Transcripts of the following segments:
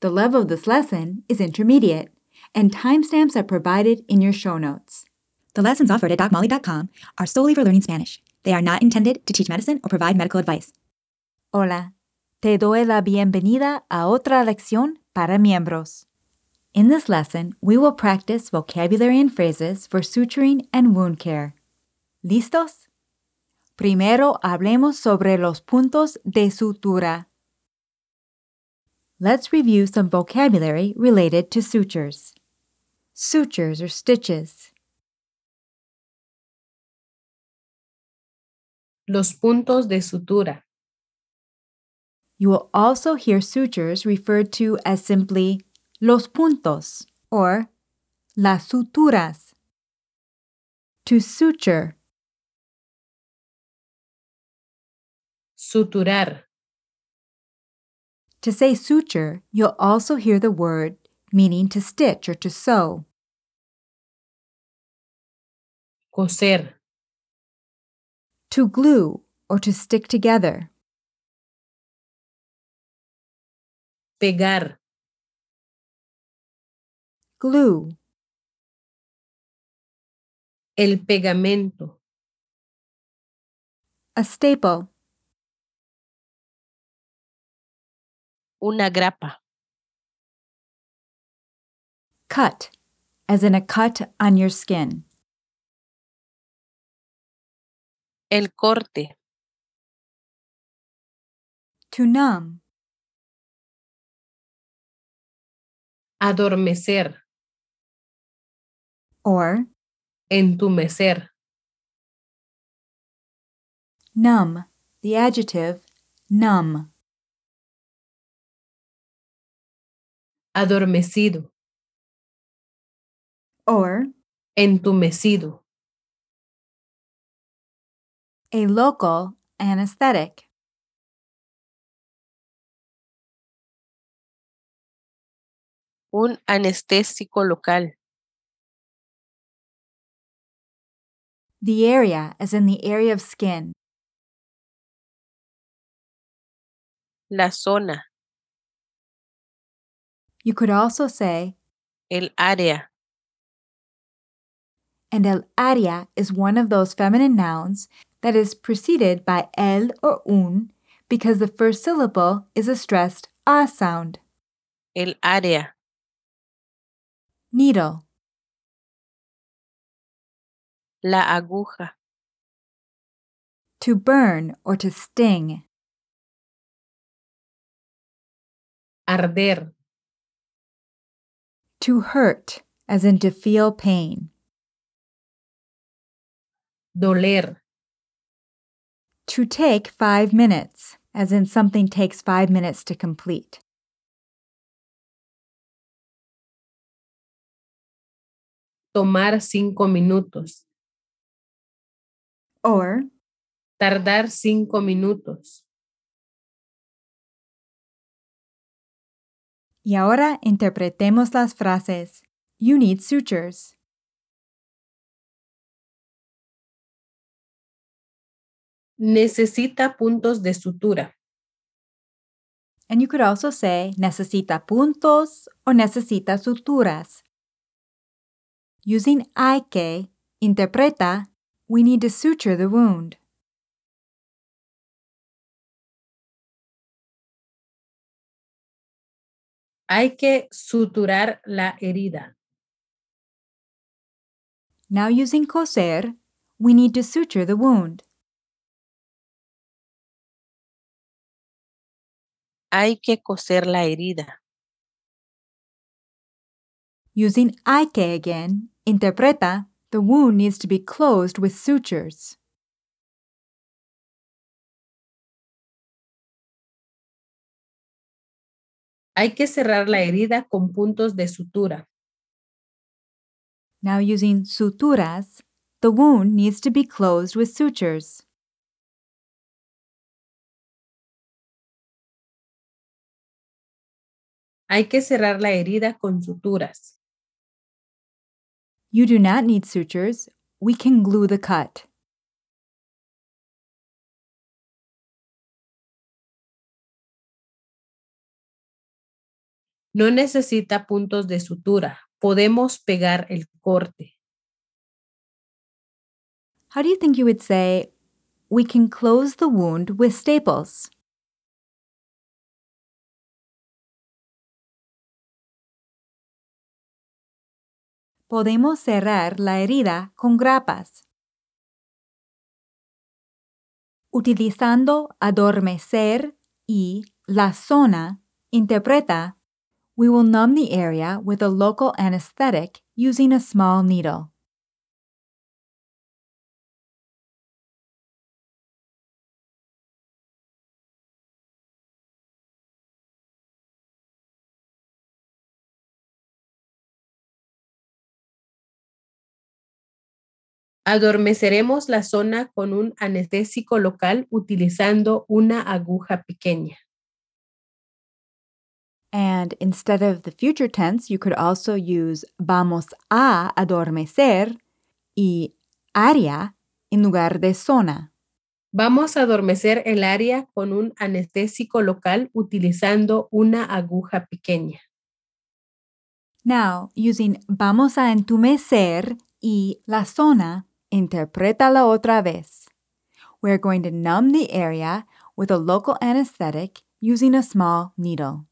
The level of this lesson is intermediate, and timestamps are provided in your show notes. The lessons offered at DocMolly.com are solely for learning Spanish. They are not intended to teach medicine or provide medical advice. Hola, te doy la bienvenida a otra lección para miembros. In this lesson, we will practice vocabulary and phrases for suturing and wound care. ¿Listos? Primero hablemos sobre los puntos de sutura. Let's review some vocabulary related to sutures. Sutures or stitches. Los puntos de sutura. You will also hear sutures referred to as simply los puntos or las suturas. To suture, Suturar. To say suture, you'll also hear the word meaning to stitch or to sew. Coser. To glue or to stick together. Pegar. Glue, El pegamento. a staple, Una grapa. cut, as in a cut on your skin. El corte. To numb, Adormecer. or Entumecer. numb, the adjective numb. Adormecido. Or Entumecido. a local anesthetic. Un anestésico local. The area, as in the area of skin. La zona. You could also say, El área. and el área is one of those feminine nouns that is preceded by el or un because the first syllable is a stressed a sound. El área. Needle, La aguja. to burn or to sting. Arder. To hurt, as in to feel pain. Doler. To take five minutes, as in something takes five minutes to complete. Tomar cinco minutos. Or Tardar cinco minutos. Y ahora interpretemos las frases. You need sutures. Necesita puntos de sutura. And you could also say necesita puntos or necesita suturas. Using hay que, interpreta, we need to suture the wound. Hay que suturar la herida. Now using coser, we need to suture the wound. Hay que coser la herida. Using hay que again, interpreta, the wound needs to be closed with sutures. Hay que cerrar la herida con puntos de sutura. Now using suturas, the wound needs to be closed with sutures. Hay que cerrar la herida con suturas. You do not need sutures. We can glue the cut. No necesita puntos de sutura. Podemos pegar el corte. How do you think you would say, we can close the wound with staples? Podemos cerrar la herida con grapas. Utilizando adormecer y la zona interpreta, we will numb the area with a local anesthetic using a small needle. Adormeceremos la zona con un anestésico local utilizando una aguja pequeña. And instead of the future tense, you could also use vamos a adormecer y área en lugar de zona. Vamos a adormecer el área con un anestésico local utilizando una aguja pequeña. Now, using vamos a entumecer y la zona, interprétala otra vez. We're going to numb the area with a local anesthetic using a small needle.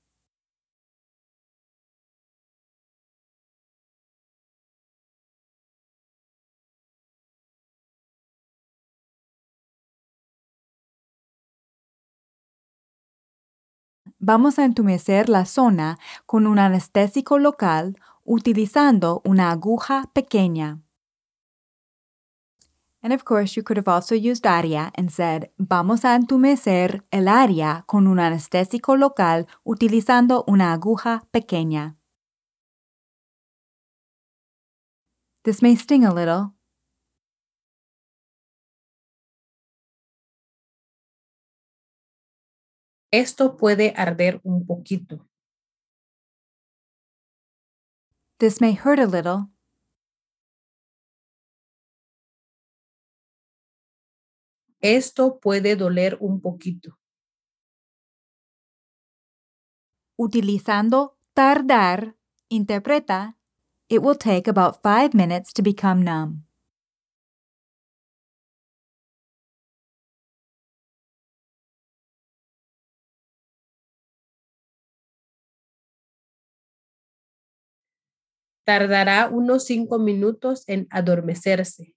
Vamos a entumecer la zona con un anestésico local utilizando una aguja pequeña. And of course, you could have also used área and said, vamos a entumecer el área con un anestésico local utilizando una aguja pequeña. This may sting a little. Esto puede arder un poquito. This may hurt a little. Esto puede doler un poquito. Utilizando tardar, interpreta, it will take about five minutes to become numb. Tardará unos cinco minutos en adormecerse.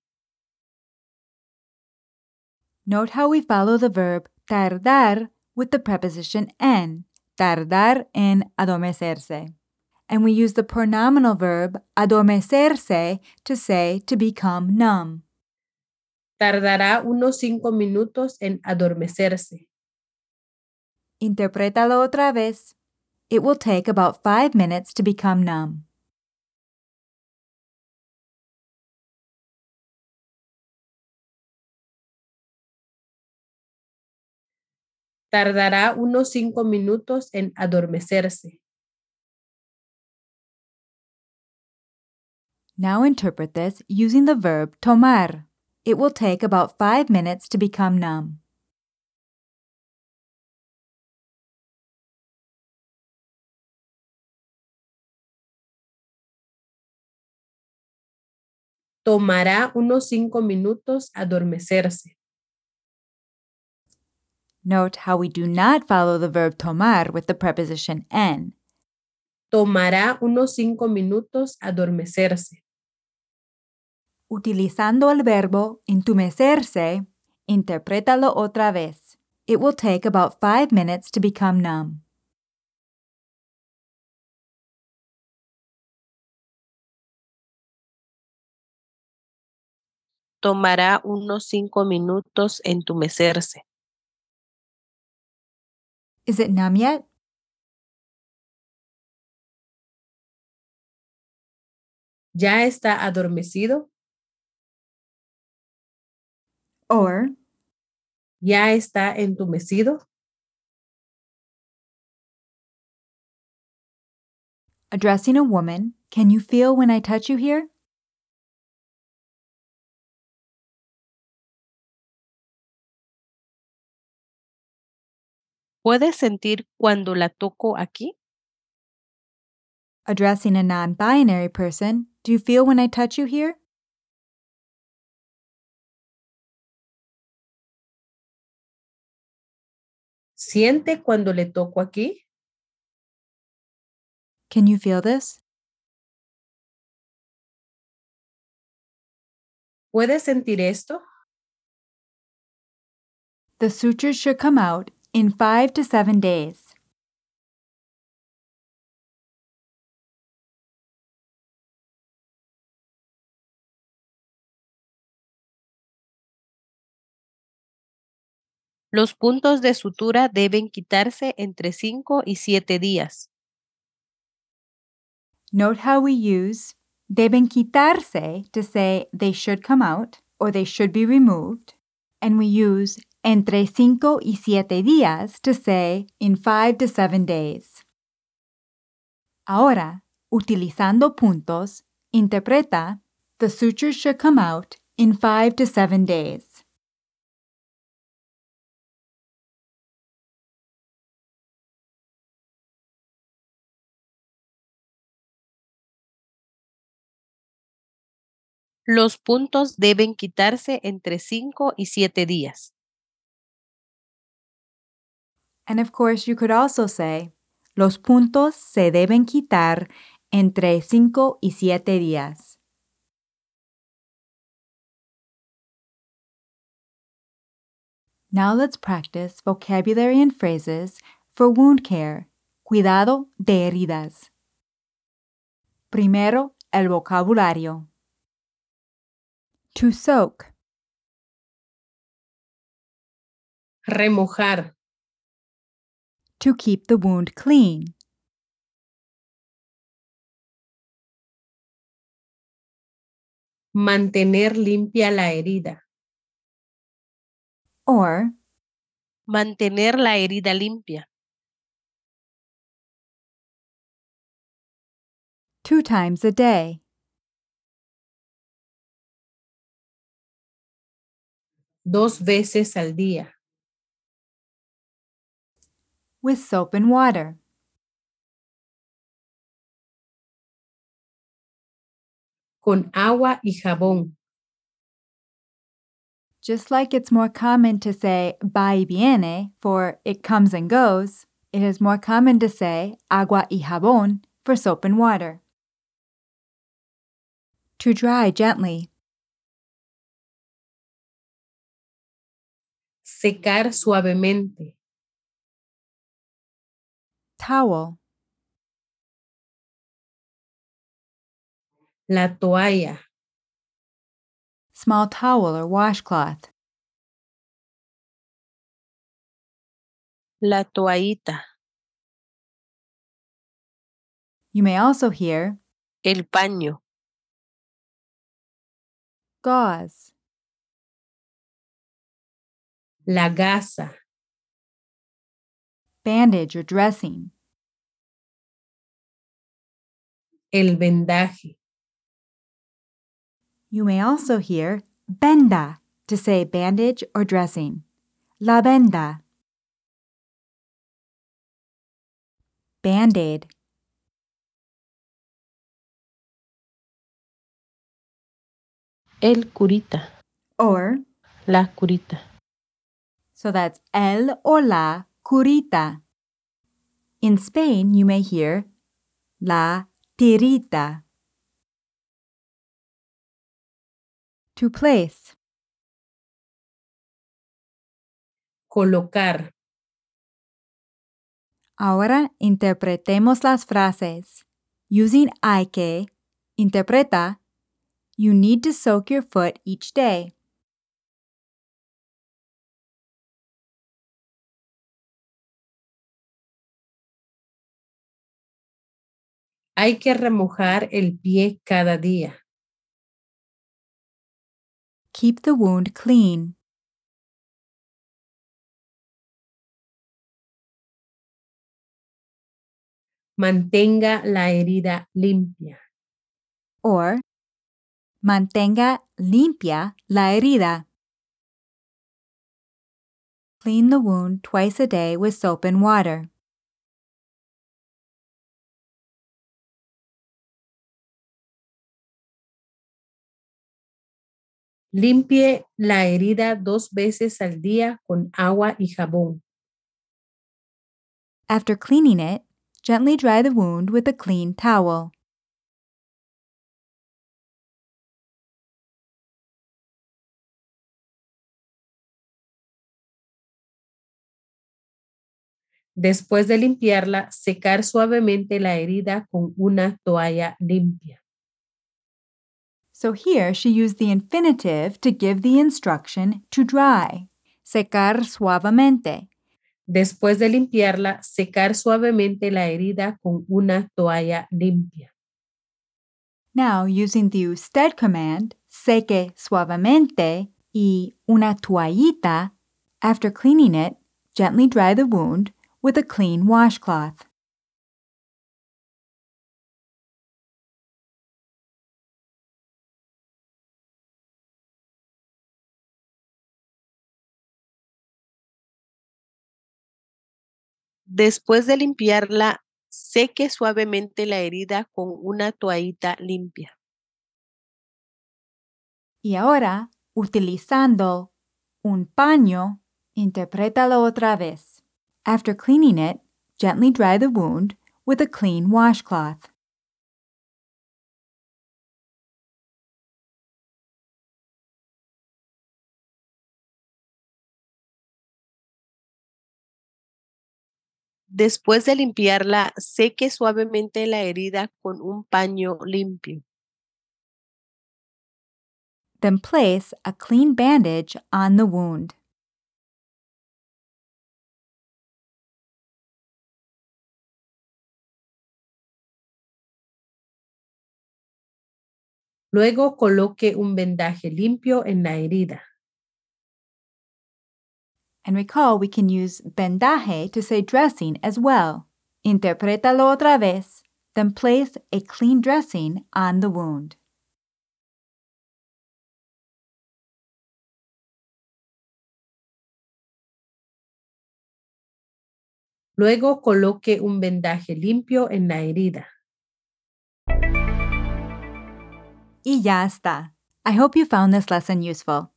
Note how we follow the verb tardar with the preposition en, tardar en adormecerse. And we use the pronominal verb adormecerse to say to become numb. Tardará unos cinco minutos en adormecerse. Interprétalo otra vez. It will take about five minutes to become numb. Tardará unos cinco minutos en adormecerse. Now interpret this using the verb tomar. It will take about five minutes to become numb. Tomará unos cinco minutos adormecerse. Note how we do not follow the verb tomar with the preposition en. Tomará unos cinco minutos adormecerse. Utilizando el verbo entumecerse, interprétalo otra vez. It will take about five minutes to become numb. Tomará unos cinco minutos entumecerse. Is it numb yet? ¿Ya está adormecido? Or, ¿Ya está entumecido? addressing a woman, can you feel when I touch you here? ¿Puedes sentir cuando la toco aquí? Addressing a non binary person, do you feel when I touch you here? ¿Siente cuando le toco aquí? Can you feel this? ¿Puedes sentir esto? The sutures should come out in five to seven days. Los puntos de sutura deben quitarse entre 5 y 7 días. Note how we use deben quitarse to say they should come out or they should be removed, and we use entre cinco y siete días to say in five to seven days. Ahora, utilizando puntos, interpreta the sutures should come out in five to seven days. Los puntos deben quitarse entre 5 y 7 días. And of course, you could also say, los puntos se deben quitar entre cinco y siete días. Now let's practice vocabulary and phrases for wound care, cuidado de heridas. Primero, el vocabulario. To soak, Remojar, to keep the wound clean. mantener limpia la herida. Or, Mantener la herida limpia. two times a day. Dos veces al día. With soap and water. Con agua y jabón. Just like it's more common to say va y viene for it comes and goes, it is more common to say agua y jabón for soap and water. To dry gently, Secar suavemente. Towel, La toalla. small towel or washcloth, La toallita. You may also hear El paño. gauze, La gasa. Bandage or dressing, El vendaje. You may also hear venda to say bandage or dressing. La venda. Band aid, El curita. or La curita. So that's el or la curita. In Spain, you may hear la tirita. To place, Colocar. ahora interpretemos las frases. Using hay que, interpreta, you need to soak your foot each day. Hay que remojar el pie cada día. Keep the wound clean. Mantenga la herida limpia. Or, mantenga limpia la herida. Clean the wound twice a day with soap and water. Limpie la herida dos veces al día con agua y jabón. After cleaning it, gently dry the wound with a clean towel. Después de limpiarla, secar suavemente la herida con una toalla limpia. So here she used the infinitive to give the instruction to dry. Secar suavemente. Después de limpiarla, secar suavemente la herida con una toalla limpia. Now, using the usted command, seque suavemente y una toallita, after cleaning it, gently dry the wound with a clean washcloth. Después de limpiarla, seque suavemente la herida con una toallita limpia. Y ahora, utilizando un paño, interprétalo otra vez. After cleaning it, gently dry the wound with a clean washcloth. Después de limpiarla, seque suavemente la herida con un paño limpio. Then place a clean bandage on the wound. Luego coloque un vendaje limpio en la herida. And recall we can use vendaje to say dressing as well. Interprétalo otra vez, then place a clean dressing on the wound. Luego coloque un vendaje limpio en la herida. Y ya está. I hope you found this lesson useful.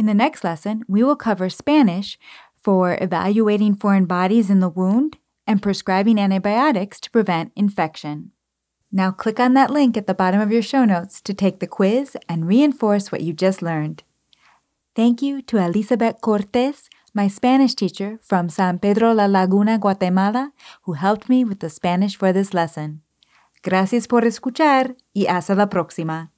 In the next lesson, we will cover Spanish for evaluating foreign bodies in the wound and prescribing antibiotics to prevent infection. Now click on that link at the bottom of your show notes to take the quiz and reinforce what you just learned. Thank you to Elizabeth Cortes, my Spanish teacher from San Pedro La Laguna, Guatemala, who helped me with the Spanish for this lesson. Gracias por escuchar y hasta la próxima.